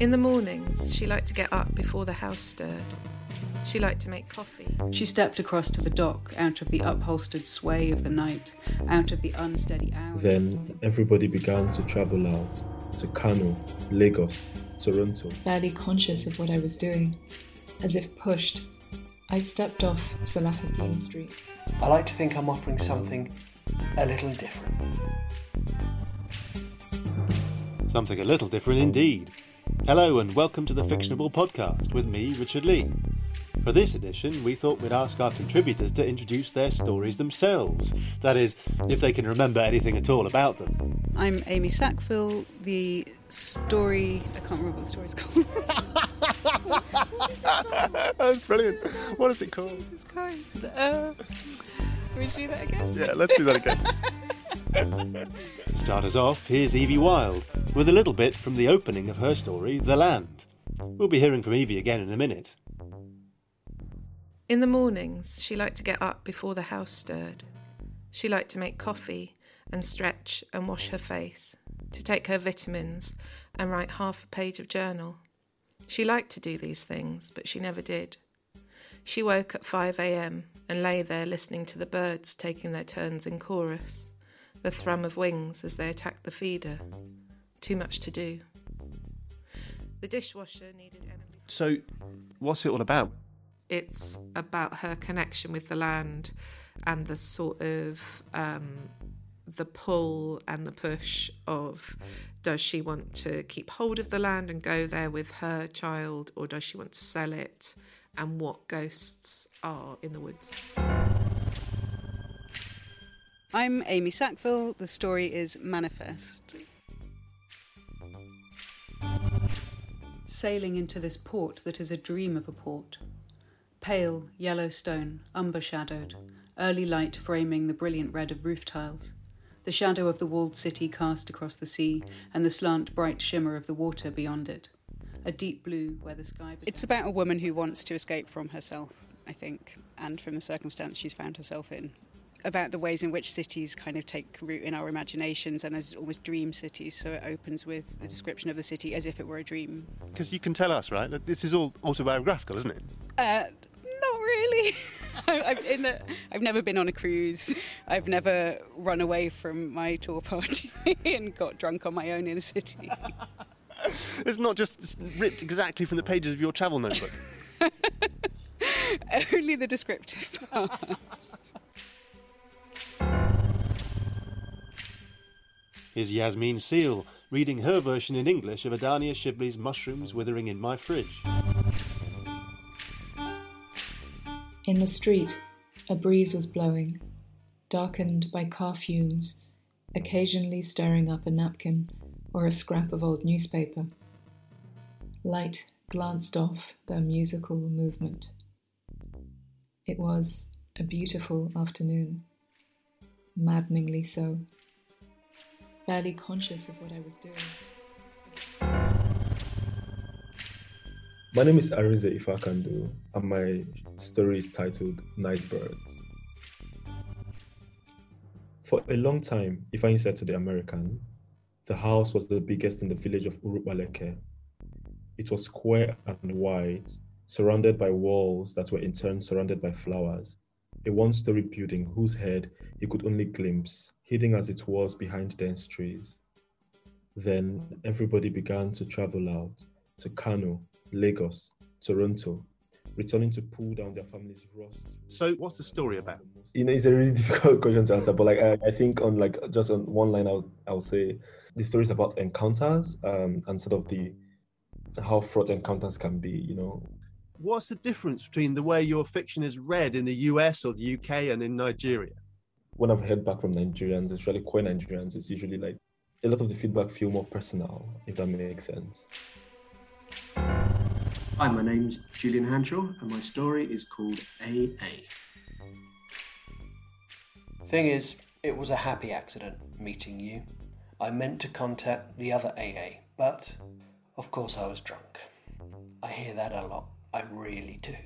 In the mornings, she liked to get up before the house stirred. She liked to make coffee. She stepped across to the dock, out of the upholstered sway of the night, out of the unsteady hours. Then everybody began to travel out to Kano, Lagos, Toronto. Barely conscious of what I was doing, as if pushed, I stepped off Salahuddin Street. I like to think I'm offering something a little different. Something a little different indeed. Hello and welcome to the Fictionable Podcast with me, Richard Lee. For this edition, we thought we'd ask our contributors to introduce their stories themselves. That is, if they can remember anything at all about them. I'm Amy Sackville. The story. I can't remember what the story's called. That's brilliant. What is it called? Jesus Christ. Uh, can we do that again? Yeah, let's do that again. start us off, here's Evie Wyld with a little bit from the opening of her story, The Land. We'll be hearing from Evie again in a minute. In the mornings, she liked to get up before the house stirred. She liked to make coffee and stretch and wash her face, to take her vitamins and write half a page of journal. She liked to do these things, but she never did. She woke at 5 a.m. and lay there listening to the birds taking their turns in chorus, the thrum of wings as they attacked the feeder. Too much to do. The dishwasher needed energy. So, what's it all about? it's about her connection with the land and the sort of um, the pull and the push of does she want to keep hold of the land and go there with her child or does she want to sell it and what ghosts are in the woods. I'm Amy Sackville. The story is Manifest. Sailing into this port that is a dream of a port. Pale, yellow stone, umber shadowed, early light framing the brilliant red of roof tiles. The shadow of the walled city cast across the sea, and the slant bright shimmer of the water beyond it. A deep blue where the sky. It's about a woman who wants to escape from herself, I think, and from the circumstance she's found herself in about the ways in which cities kind of take root in our imaginations and as almost dream cities. So it opens with a description of the city as if it were a dream. Because you can tell us, right? This is all autobiographical, isn't it? Uh, not really. I've, a, I've, never been on a cruise. I've never run away from my tour party and got drunk on my own in a city. it's not just ripped exactly from the pages of your travel notebook. Only the descriptive parts. Here's Yasmine Seale reading her version in English of Adania Shibli's Mushrooms Withering in My Fridge. In the street, a breeze was blowing, darkened by car fumes, occasionally stirring up a napkin or a scrap of old newspaper. Light glanced off their musical movement. It was a beautiful afternoon, maddeningly so barely conscious of what I was doing. My name is Arinze Ifeakandu, and my story is titled Nightbirds. For a long time, Ifeanyi said to the American, the house was the biggest in the village of Urupaleke. It was square and wide, surrounded by walls that were in turn surrounded by flowers. A one story building whose head he could only glimpse hidden as it was behind dense trees. Then everybody began to travel out to Kano, Lagos, Toronto, returning to pull down their family's rust. So, what's the story about? You know, it's a really difficult question to answer, but like I, I think on like just on one line, I'll I'll say the story is about encounters um, and sort of the how fraught encounters can be. You know, what's the difference between the way your fiction is read in the US or the UK and in Nigeria? When I've heard back from Nigerians, especially queer Nigerians, it's usually like a lot of the feedback feel more personal, if that makes sense. Hi, my name's Julian Hanshaw, and my story is called AA. Thing is, it was a happy accident meeting you. I meant to contact the other AA, but of course I was drunk. I hear that a lot, I really do.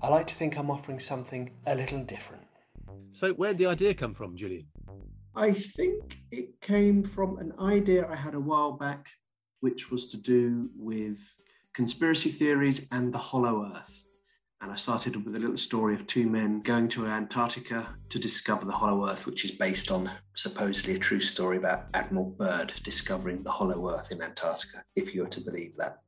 I like to think I'm offering something a little different. So, where'd the idea come from, Julian? I think it came from an idea I had a while back, which was to do with conspiracy theories and the hollow earth. And I started with a little story of two men going to Antarctica to discover the hollow earth, which is based on supposedly a true story about Admiral Byrd discovering the hollow earth in Antarctica, if you were to believe that.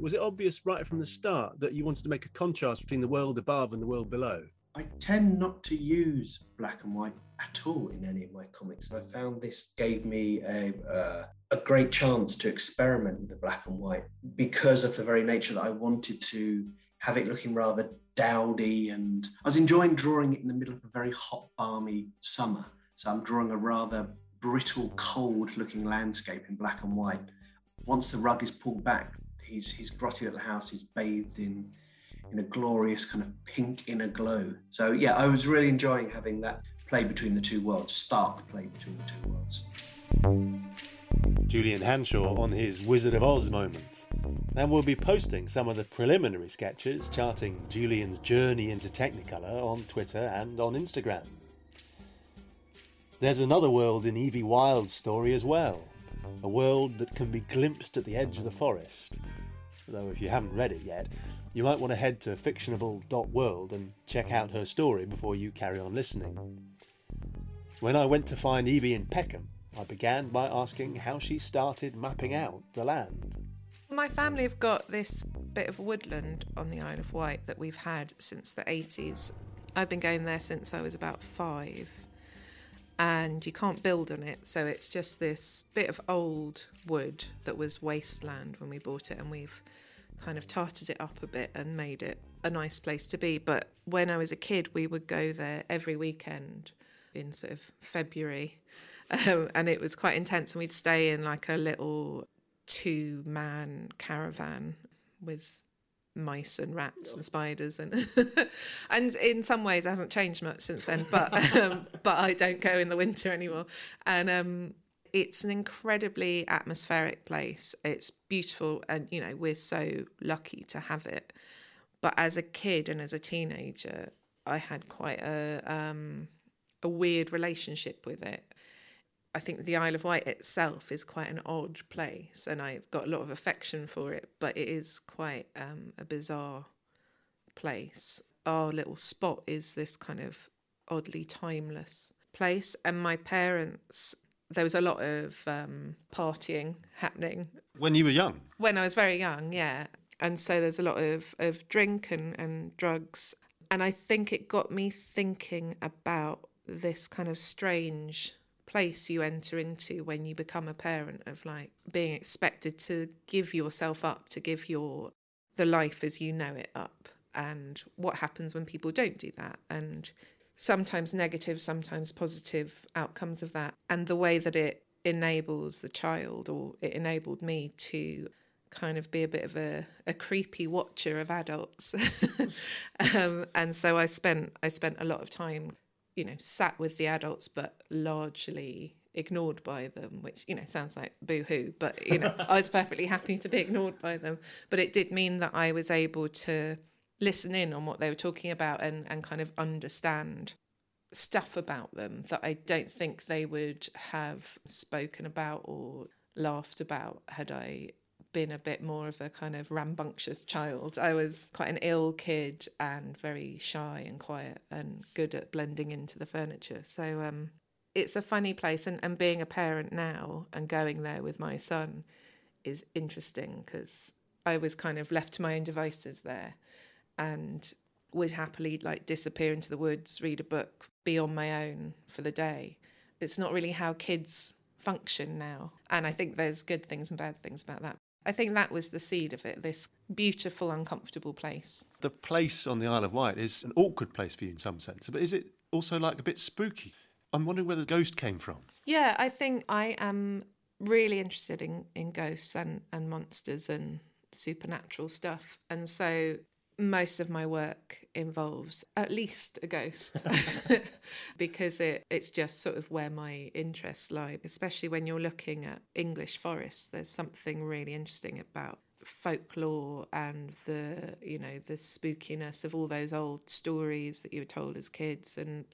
Was it obvious right from the start that you wanted to make a contrast between the world above and the world below? I tend not to use black and white at all in any of my comics. I found this gave me a, uh, a great chance to experiment with the black and white because of the very nature that I wanted to have it looking rather dowdy. And I was enjoying drawing it in the middle of a very hot, balmy summer. So I'm drawing a rather brittle, cold looking landscape in black and white. Once the rug is pulled back, his, his grotty little house is bathed in in a glorious kind of pink inner glow. So yeah, I was really enjoying having that play between the two worlds, stark play between the two worlds. Julian Hanshaw on his Wizard of Oz moment. And we'll be posting some of the preliminary sketches charting Julian's journey into Technicolor on Twitter and on Instagram. There's another world in Evie Wyld's story as well, a world that can be glimpsed at the edge of the forest. Though if you haven't read it yet, you might want to head to fictionable.world and check out her story before you carry on listening. When I went to find Evie in Peckham, I began by asking how she started mapping out the land. My family have got this bit of woodland on the Isle of Wight that we've had since the 80s. I've been going there since I was about five, and you can't build on it, so it's just this bit of old wood that was wasteland when we bought it, and we've kind of tarted it up a bit and made it a nice place to be. But when I was a kid, we would go there every weekend in sort of February, um, and it was quite intense. And we'd stay in like a little two man caravan with mice and rats and spiders and and in some ways it hasn't changed much since then but um, but I don't go in the winter anymore and um it's an incredibly atmospheric place. It's beautiful, and you know we're so lucky to have it. But as a kid and as a teenager, I had quite a um, a weird relationship with it. I think the Isle of Wight itself is quite an odd place, and I've got a lot of affection for it. But it is quite um, a bizarre place. Our little spot is this kind of oddly timeless place, and my parents there was a lot of um, partying happening. When you were young? When I was very young, yeah. And so there's a lot of, of drink and, and drugs. And I think it got me thinking about this kind of strange place you enter into when you become a parent of like being expected to give yourself up, to give your the life as you know it up and what happens when people don't do that and sometimes negative, sometimes positive outcomes of that, and the way that it enables the child, or it enabled me to kind of be a bit of a, a creepy watcher of adults. um, and so I spent I spent a lot of time, you know, sat with the adults, but largely ignored by them, which you know sounds like boo-hoo, but you know I was perfectly happy to be ignored by them. But it did mean that I was able to listen in on what they were talking about and, and kind of understand stuff about them that I don't think they would have spoken about or laughed about had I been a bit more of a kind of rambunctious child. I was quite an ill kid and very shy and quiet and good at blending into the furniture. So um, it's a funny place. And, and being a parent now and going there with my son is interesting because I was kind of left to my own devices there and would happily like disappear into the woods, read a book, be on my own for the day. It's not really how kids function now. And I think there's good things and bad things about that. I think that was the seed of it, this beautiful, uncomfortable place. The place on the Isle of Wight is an awkward place for you in some sense, but is it also like a bit spooky? I'm wondering where the ghost came from. Yeah, I think I am really interested in, in ghosts and, and monsters and supernatural stuff. And so most of my work involves at least a ghost because it, it's just sort of where my interests lie, especially when you're looking at English forests. There's something really interesting about folklore and the you know the spookiness of all those old stories that you were told as kids and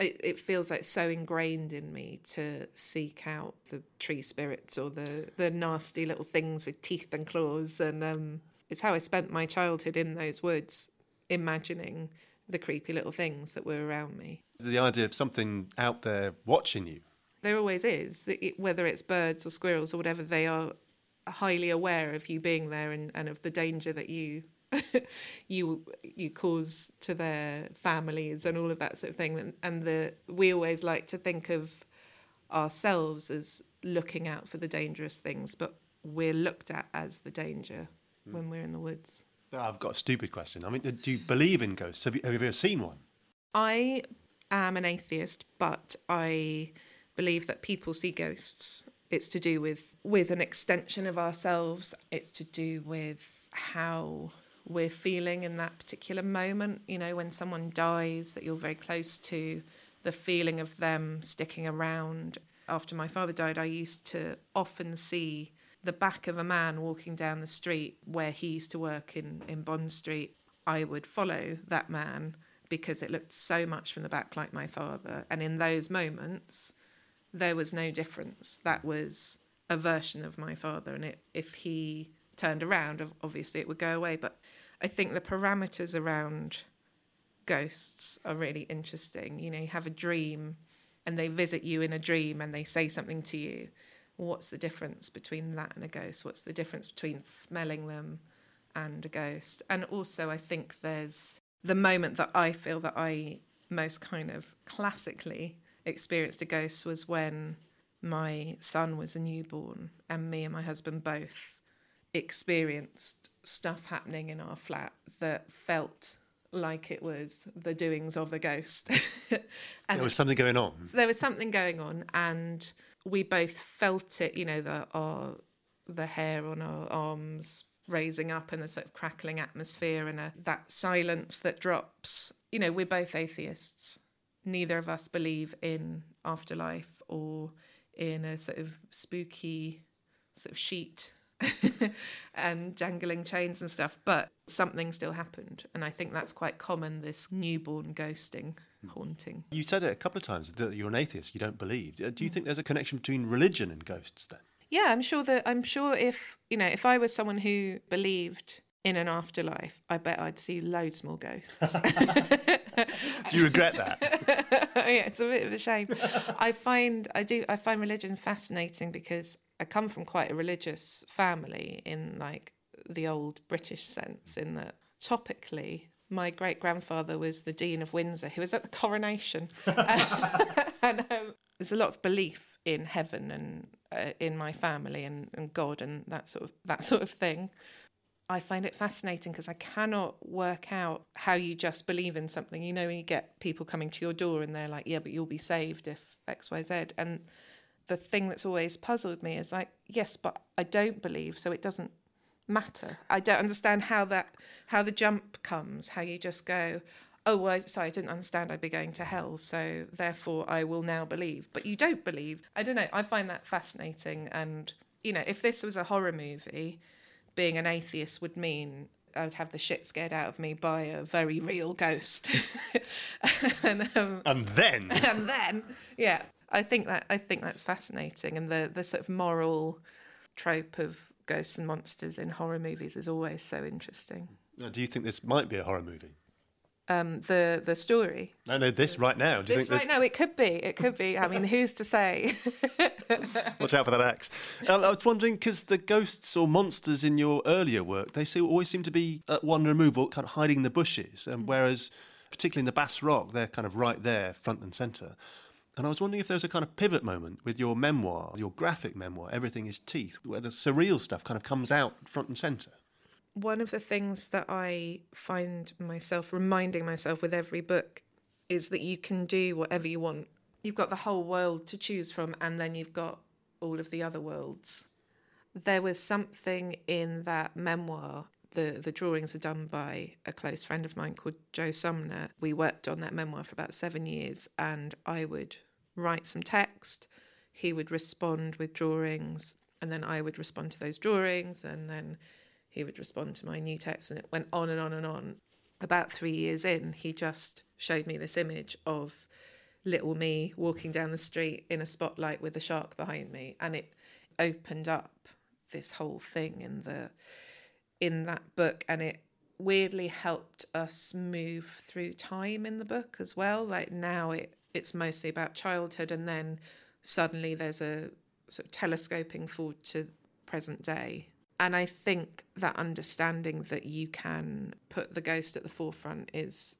it, it feels like so ingrained in me to seek out the tree spirits or the the nasty little things with teeth and claws and um it's how I spent my childhood in those woods imagining the creepy little things that were around me. The idea of something out there watching you. There always is, whether it's birds or squirrels or whatever, they are highly aware of you being there and, and of the danger that you you you cause to their families and all of that sort of thing. And, and the we always like to think of ourselves as looking out for the dangerous things, but we're looked at as the danger. Mm. when we're in the woods. I've got a stupid question. I mean, do you believe in ghosts? Have you, have you ever seen one? I am an atheist, but I believe that people see ghosts. It's to do with with an extension of ourselves. It's to do with how we're feeling in that particular moment. You know, when someone dies that you're very close to, the feeling of them sticking around. After my father died, I used to often see the back of a man walking down the street where he used to work in, in Bond Street, I would follow that man because it looked so much from the back like my father. And in those moments, there was no difference. That was a version of my father. And it, if he turned around, obviously it would go away. But I think the parameters around ghosts are really interesting. You know, you have a dream and they visit you in a dream and they say something to you what's the difference between that and a ghost? What's the difference between smelling them and a ghost? And also, I think there's the moment that I feel that I most kind of classically experienced a ghost was when my son was a newborn and me and my husband both experienced stuff happening in our flat that felt like it was the doings of a ghost. and there was something going on. There was something going on, and we both felt it. You know, the our the hair on our arms raising up and the sort of crackling atmosphere and a, that silence that drops. You know, we're both atheists. Neither of us believe in afterlife or in a sort of spooky sort of sheet and jangling chains and stuff, but something still happened. And I think that's quite common this newborn ghosting, haunting. You said it a couple of times that you're an atheist, you don't believe. Uh, do you mm. think there's a connection between religion and ghosts then? Yeah, I'm sure that I'm sure if, you know, if I was someone who believed in an afterlife, I bet I'd see loads more ghosts. do you regret that? yeah, it's a bit of a shame. I find I do I find religion fascinating because I come from quite a religious family in like the old British sense, in that topically, my great grandfather was the Dean of Windsor, who was at the coronation. and um, there's a lot of belief in heaven and uh, in my family and, and God and that sort of that sort of thing. I find it fascinating because I cannot work out how you just believe in something. You know, when you get people coming to your door and they're like, "Yeah, but you'll be saved if X, Y, Z," and the thing that's always puzzled me is like, yes, but I don't believe, so it doesn't matter. I don't understand how that how the jump comes, how you just go, oh well sorry, I didn't understand I'd be going to hell, so therefore I will now believe. But you don't believe. I don't know, I find that fascinating and you know, if this was a horror movie, being an atheist would mean I would have the shit scared out of me by a very real ghost. and, um, and then and then yeah I think that I think that's fascinating, and the the sort of moral trope of ghosts and monsters in horror movies is always so interesting. Now, do you think this might be a horror movie? Um, the the story. No, no, this right now. Do you this think right this... now? It could be. It could be. I mean, who's to say? Watch out for that axe. I was wondering because the ghosts or monsters in your earlier work, they always seem to be at one removal, kind of hiding in the bushes, and whereas, particularly in the Bass Rock, they're kind of right there, front and centre. And I was wondering if there's a kind of pivot moment with your memoir, your graphic memoir, Everything is Teeth, where the surreal stuff kind of comes out front and centre. One of the things that I find myself reminding myself with every book is that you can do whatever you want. You've got the whole world to choose from, and then you've got all of the other worlds. There was something in that memoir the, the drawings are done by a close friend of mine called Joe Sumner. We worked on that memoir for about seven years, and I would write some text, he would respond with drawings, and then I would respond to those drawings, and then he would respond to my new text, and it went on and on and on. About three years in, he just showed me this image of little me walking down the street in a spotlight with a shark behind me, and it opened up this whole thing in the in that book, and it weirdly helped us move through time in the book as well. Like now, it it's mostly about childhood, and then suddenly there's a sort of telescoping forward to present day. And I think that understanding that you can put the ghost at the forefront is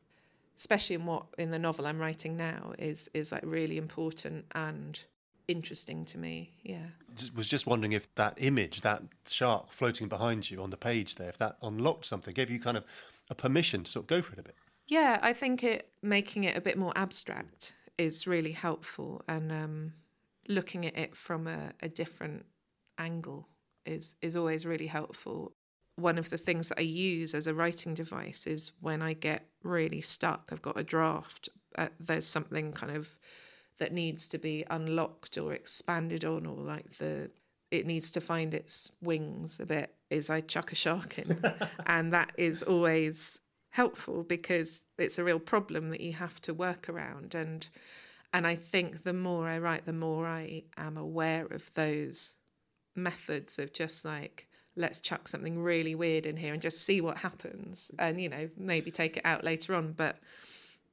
especially in what in the novel I'm writing now is is like really important and interesting to me. Yeah. Was just wondering if that image, that shark floating behind you on the page there, if that unlocked something, gave you kind of a permission to sort of go for it a bit. Yeah, I think it making it a bit more abstract is really helpful, and um, looking at it from a, a different angle is is always really helpful. One of the things that I use as a writing device is when I get really stuck. I've got a draft. Uh, there's something kind of that needs to be unlocked or expanded on, or like the it needs to find its wings a bit. Is I chuck a shark in, and that is always helpful because it's a real problem that you have to work around and and I think the more I write the more I am aware of those methods of just like let's chuck something really weird in here and just see what happens and you know maybe take it out later on but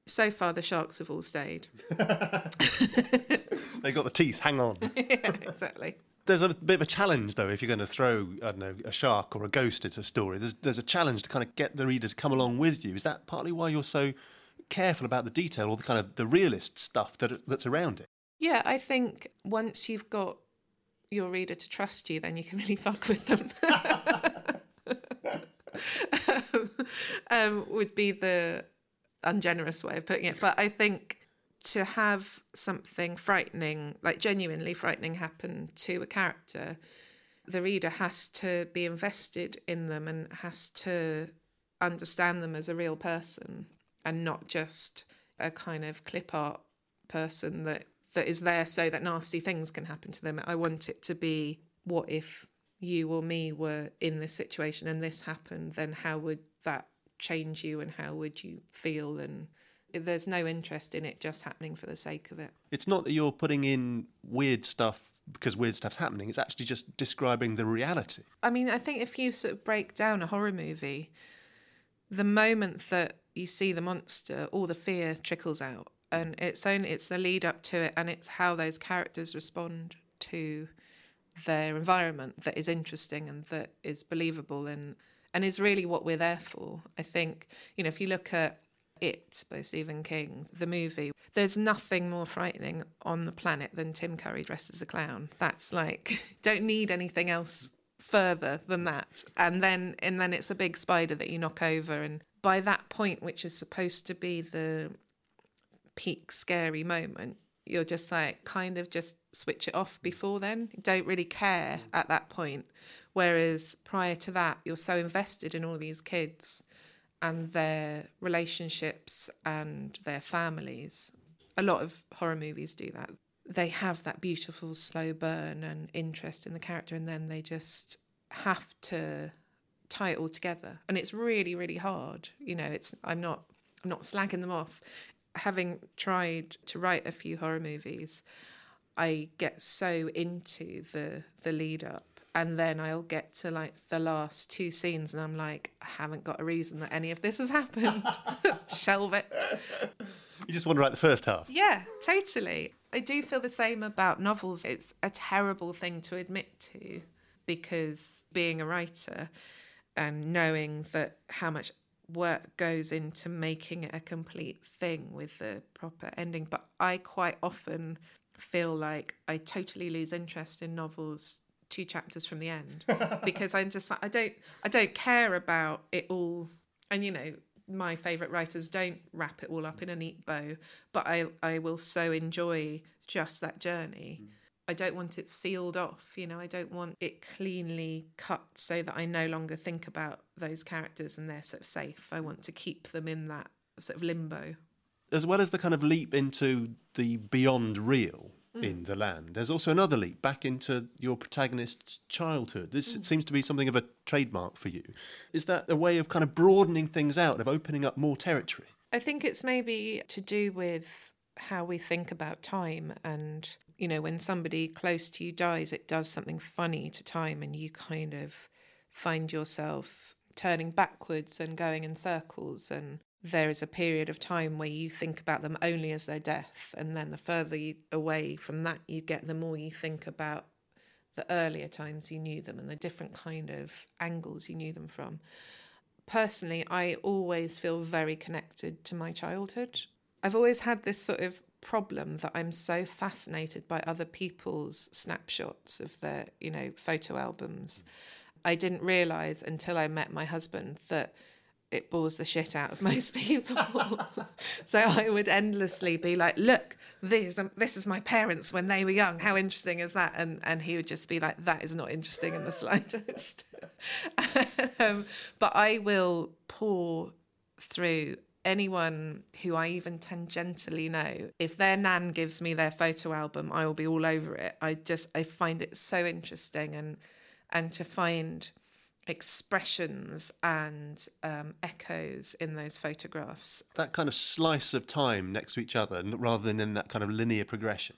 so far the sharks have all stayed They've got the teeth, hang on. yeah exactly There's a bit of a challenge, though, if you're going to throw, I don't know, a shark or a ghost into a story. There's, there's a challenge to kind of get the reader to come along with you. Is that partly why you're so careful about the detail or the kind of the realist stuff that, that's around it? yeah I think once you've got your reader to trust you then you can really fuck with them um, would be the ungenerous way of putting it. But I think to have something frightening, like genuinely frightening, happen to a character, the reader has to be invested in them and has to understand them as a real person and not just a kind of clip art person that that is there so that nasty things can happen to them. I want it to be what if you or me were in this situation and this happened, then how would that change you and how would you feel? And there's no interest in it just happening for the sake of it. It's not that you're putting in weird stuff because weird stuff's happening. It's actually just describing the reality. I mean, I think if you sort of break down a horror movie, the moment that you see the monster, all the fear trickles out, and it's only it's the lead up to it, and it's how those characters respond to their environment that is interesting and that is believable and and is really what we're there for. I think you know if you look at it by Stephen King, the movie. There's nothing more frightening on the planet than Tim Curry dressed as a clown. That's like don't need anything else further than that. And then and then it's a big spider that you knock over and by that point which is supposed to be the peak scary moment, you're just like kind of just switch it off before then. Don't really care at that point. Whereas prior to that, you're so invested in all these kids and their relationships and their families. A lot of horror movies do that. They have that beautiful slow burn and interest in the character, and then they just have to tie it all together. And it's really, really hard. You know, it's I'm not I'm not slagging them off. Having tried to write a few horror movies, I get so into the the lead up and then I'll get to like the last two scenes and I'm like, I haven't got a reason that any of this has happened. Shelve it. You just want to write the first half. Yeah, totally. I do feel the same about novels. It's a terrible thing to admit to because being a writer and knowing that how much work goes into making it a complete thing with the proper ending. But I quite often feel like I totally lose interest in novels two chapters from the end because I'm just I don't I don't care about it all. And you know my favorite writers don't wrap it all up in a neat bow but I I will so enjoy just that journey. I don't want it sealed off you know I don't want it cleanly cut so that I no longer think about those characters and they're sort of safe. I want to keep them in that sort of limbo. As well as the kind of leap into the beyond real in mm. the land, there's also another leap back into your protagonist's childhood. This mm. seems to be something of a trademark for you. Is that a way of kind of broadening things out, of opening up more territory? I think it's maybe to do with how we think about time and you know when somebody close to you dies it does something funny to time and you kind of find yourself turning backwards and going in circles and there is a period of time where you think about them only as their death and then the further you, away from that you get the more you think about the earlier times you knew them and the different kind of angles you knew them from. Personally i always feel very connected to my childhood. I've always had this sort of problem that i'm so fascinated by other people's snapshots of their you know photo albums. I didn't realize until i met my husband that it bores the shit out of most people. so I would endlessly be like, "Look, this this is my parents when they were young. How interesting is that?" And and he would just be like, "That is not interesting in the slightest." um, but I will pour through anyone who I even tangentially know. If their nan gives me their photo album, I will be all over it. I just I find it so interesting and and to find expressions and um, echoes in those photographs. That kind of slice of time next to each other rather than in that kind of linear progression.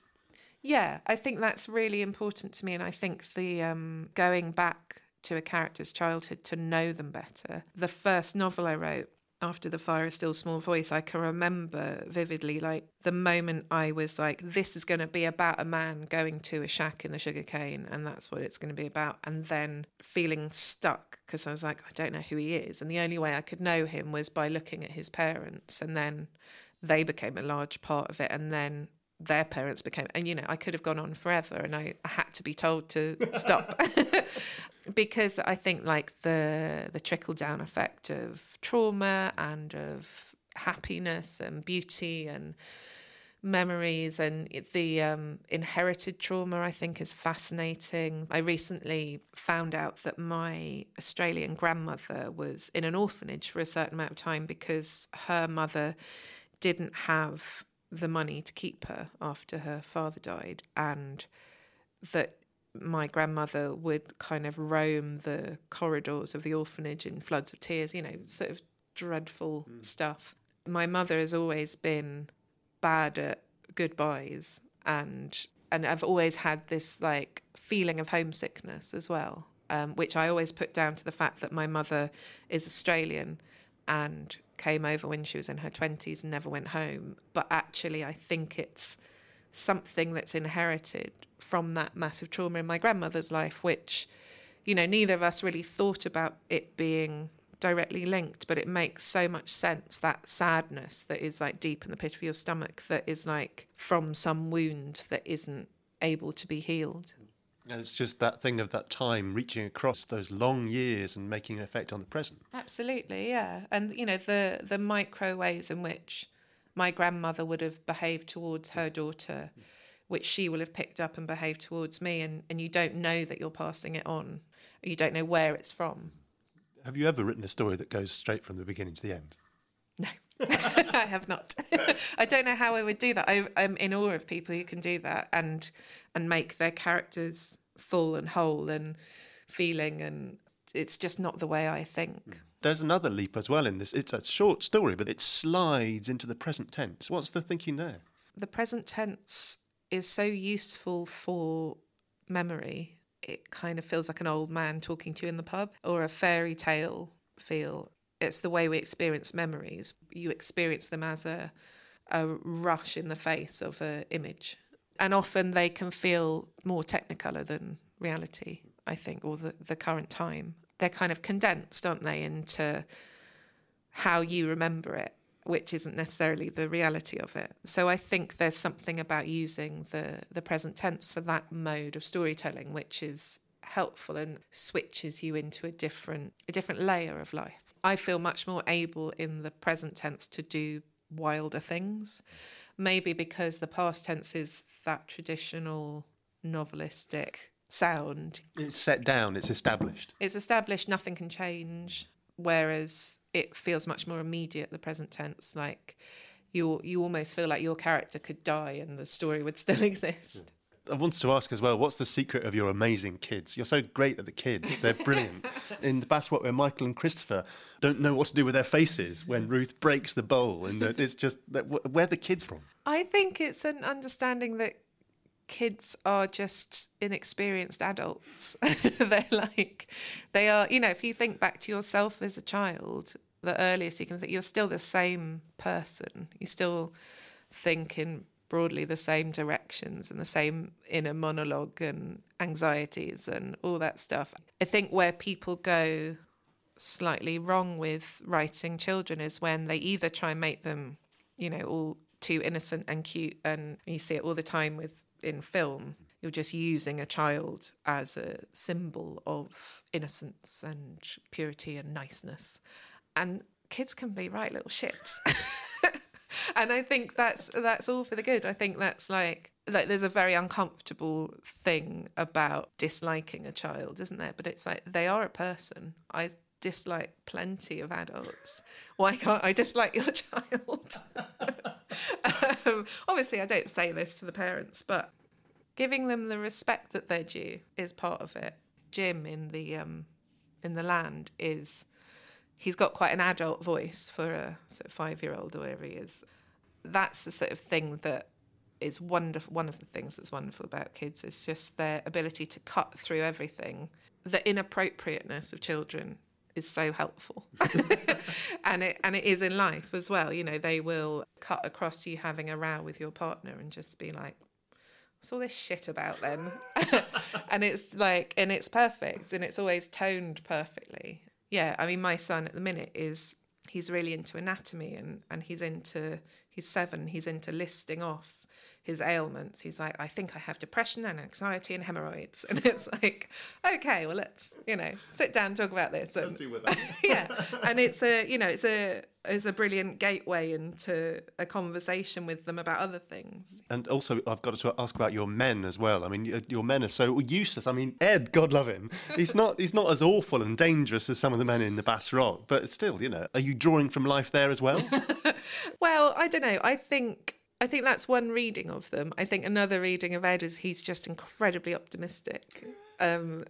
Yeah, I think that's really important to me. And I think the um, going back to a character's childhood to know them better. The first novel I wrote, after the fire is still small voice i can remember vividly like the moment i was like this is going to be about a man going to a shack in the sugarcane and that's what it's going to be about and then feeling stuck because i was like i don't know who he is and the only way i could know him was by looking at his parents and then they became a large part of it and then their parents became and you know i could have gone on forever and i, I had to be told to stop because i think like the the trickle down effect of trauma and of happiness and beauty and memories and the um, inherited trauma i think is fascinating. I recently found out that my australian grandmother was in an orphanage for a certain amount of time because her mother didn't have the money to keep her after her father died, and that my grandmother would kind of roam the corridors of the orphanage in floods of tears, you know, sort of dreadful mm. stuff. My mother has always been bad at goodbyes and and I've always had this like feeling of homesickness as well, um, which I always put down to the fact that my mother is Australian and came over when she was in her 20s and never went home. But actually, I think it's something that's inherited from that massive trauma in my grandmother's life, which, you know, neither of us really thought about it being directly linked, but it makes so much sense that sadness that is like deep in the pit of your stomach, that is like from some wound that isn't able to be healed. And it's just that thing of that time reaching across those long years and making an effect on the present. Absolutely, yeah. And you know the the micro ways in which my grandmother would have behaved towards her daughter, which she will have picked up and behaved towards me, and, and you don't know that you're passing it on. You don't know where it's from. Have you ever written a story that goes straight from the beginning to the end? No, I have not. I don't know how I would do that. I, am in awe of people who can do that and and make their characters full and whole and feeling, and it's just not the way I think. Hmm. There's another leap as well in this. It's a short story, but it slides into the present tense. What's the thinking there? The present tense is so useful for memory. It kind of feels like an old man talking to you in the pub or a fairy tale feel it's the way we experience memories. You experience them as a a rush in the face of an image, and often they can feel more technicolor than reality. I think, or the the current time. They're kind of condensed, aren't they, into how you remember it, which isn't necessarily the reality of it. So I think there's something about using the the present tense for that mode of storytelling, which is helpful and switches you into a different a different layer of life. I feel much more able in the present tense to do wilder things. Maybe because the past tense is that traditional novelistic sound. It's set down, it's established. It's established, nothing can change. Whereas it feels much more immediate, the present tense, like you you almost feel like your character could die and the story would still exist. I wanted to ask as well, what's the secret of your amazing kids? You're so great at the kids; they're brilliant. in the Bass where Michael and Christopher don't know what to do with their faces when Ruth breaks the bowl, and it's just where are the kids from? I think it's an understanding that kids are just inexperienced adults. They're like, they are, you know, if you think back to yourself as a child, the earliest you can think, you're still the same person. You still think in broadly the same directions and the same inner monologue and anxieties and all that stuff. I think where people go slightly wrong with writing children is when they either try and make them, you know, all too innocent and cute and you see it all the time with in film, you're just using a child as a symbol of innocence and purity and niceness. And kids can be right little shits. and I think that's that's all for the good. I think that's like like there's a very uncomfortable thing about disliking a child, isn't there? But it's like they are a person. I dislike plenty of adults. Why can't I dislike your child? um, obviously, I don't say this to the parents, but giving them the respect that they're due is part of it. Jim in the um, in the land is he's got quite an adult voice for a sort of five year old or whatever he is. That's the sort of thing that is wonderful. One of the things that's wonderful about kids is just their ability to cut through everything. The inappropriateness of children is so helpful, and it and it is in life as well. You know, they will cut across you having a row with your partner and just be like, "What's all this shit about then?" and it's like, and it's perfect, and it's always toned perfectly. Yeah, I mean, my son at the minute is he's really into anatomy and and he's into he's seven he's into listing off his ailments. He's like, I think I have depression and anxiety and hemorrhoids. And it's like, okay, well, let's, you know, sit down and talk about this. And, yeah. And it's a, you know, it's a, it's a brilliant gateway into a conversation with them about other things. And also, I've got to ask about your men as well. I mean, uh, your men are so useless. I mean, Ed, God love him, he's not he's not as awful and dangerous as some of the men in the Bass Rock, but still, you know, are you drawing from life there as well? well, I don't know. I think I think that's one reading of them. I think another reading of Ed is he's just incredibly optimistic. Um,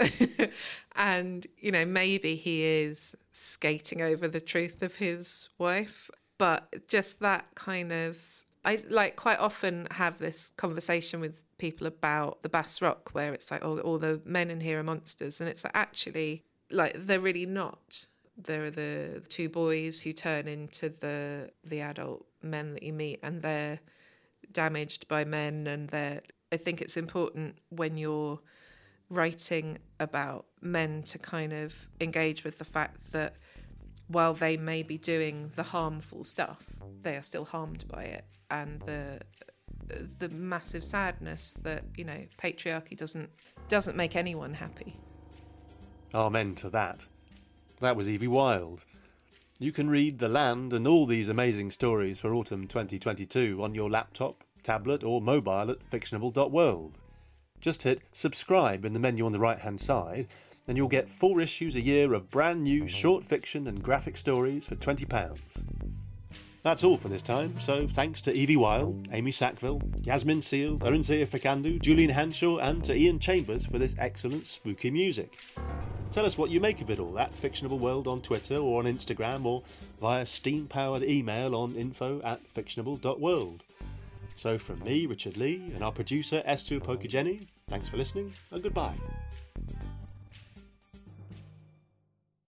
and, you know, maybe he is skating over the truth of his wife, but just that kind of. I like quite often have this conversation with people about the Bass Rock where it's like, oh, all the men in here are monsters. And it's like, actually, like, they're really not. There are the two boys who turn into the the adult men that you meet, and they're damaged by men and they're I think it's important when you're writing about men to kind of engage with the fact that while they may be doing the harmful stuff, they are still harmed by it, and the the massive sadness that you know patriarchy doesn't doesn't make anyone happy. Amen to that. That was Evie Wyld. You can read The Land and all these amazing stories for autumn 2022 on your laptop, tablet, or mobile at fictionable.world. Just hit subscribe in the menu on the right hand side, and you'll get four issues a year of brand new short fiction and graphic stories for £20. That's all for this time, so thanks to Evie Wyld, Amy Sackville, Yasmine Seale, Arinze Ifeakandu, Julian Hanshaw, and to Iain Chambers for this excellent spooky music. Tell us what you make of it all at Fictionable World on Twitter or on Instagram or via steam powered email on info at fictionable.world. So from me, Richard Lee, and our producer Esther Pokajeni, thanks for listening and goodbye.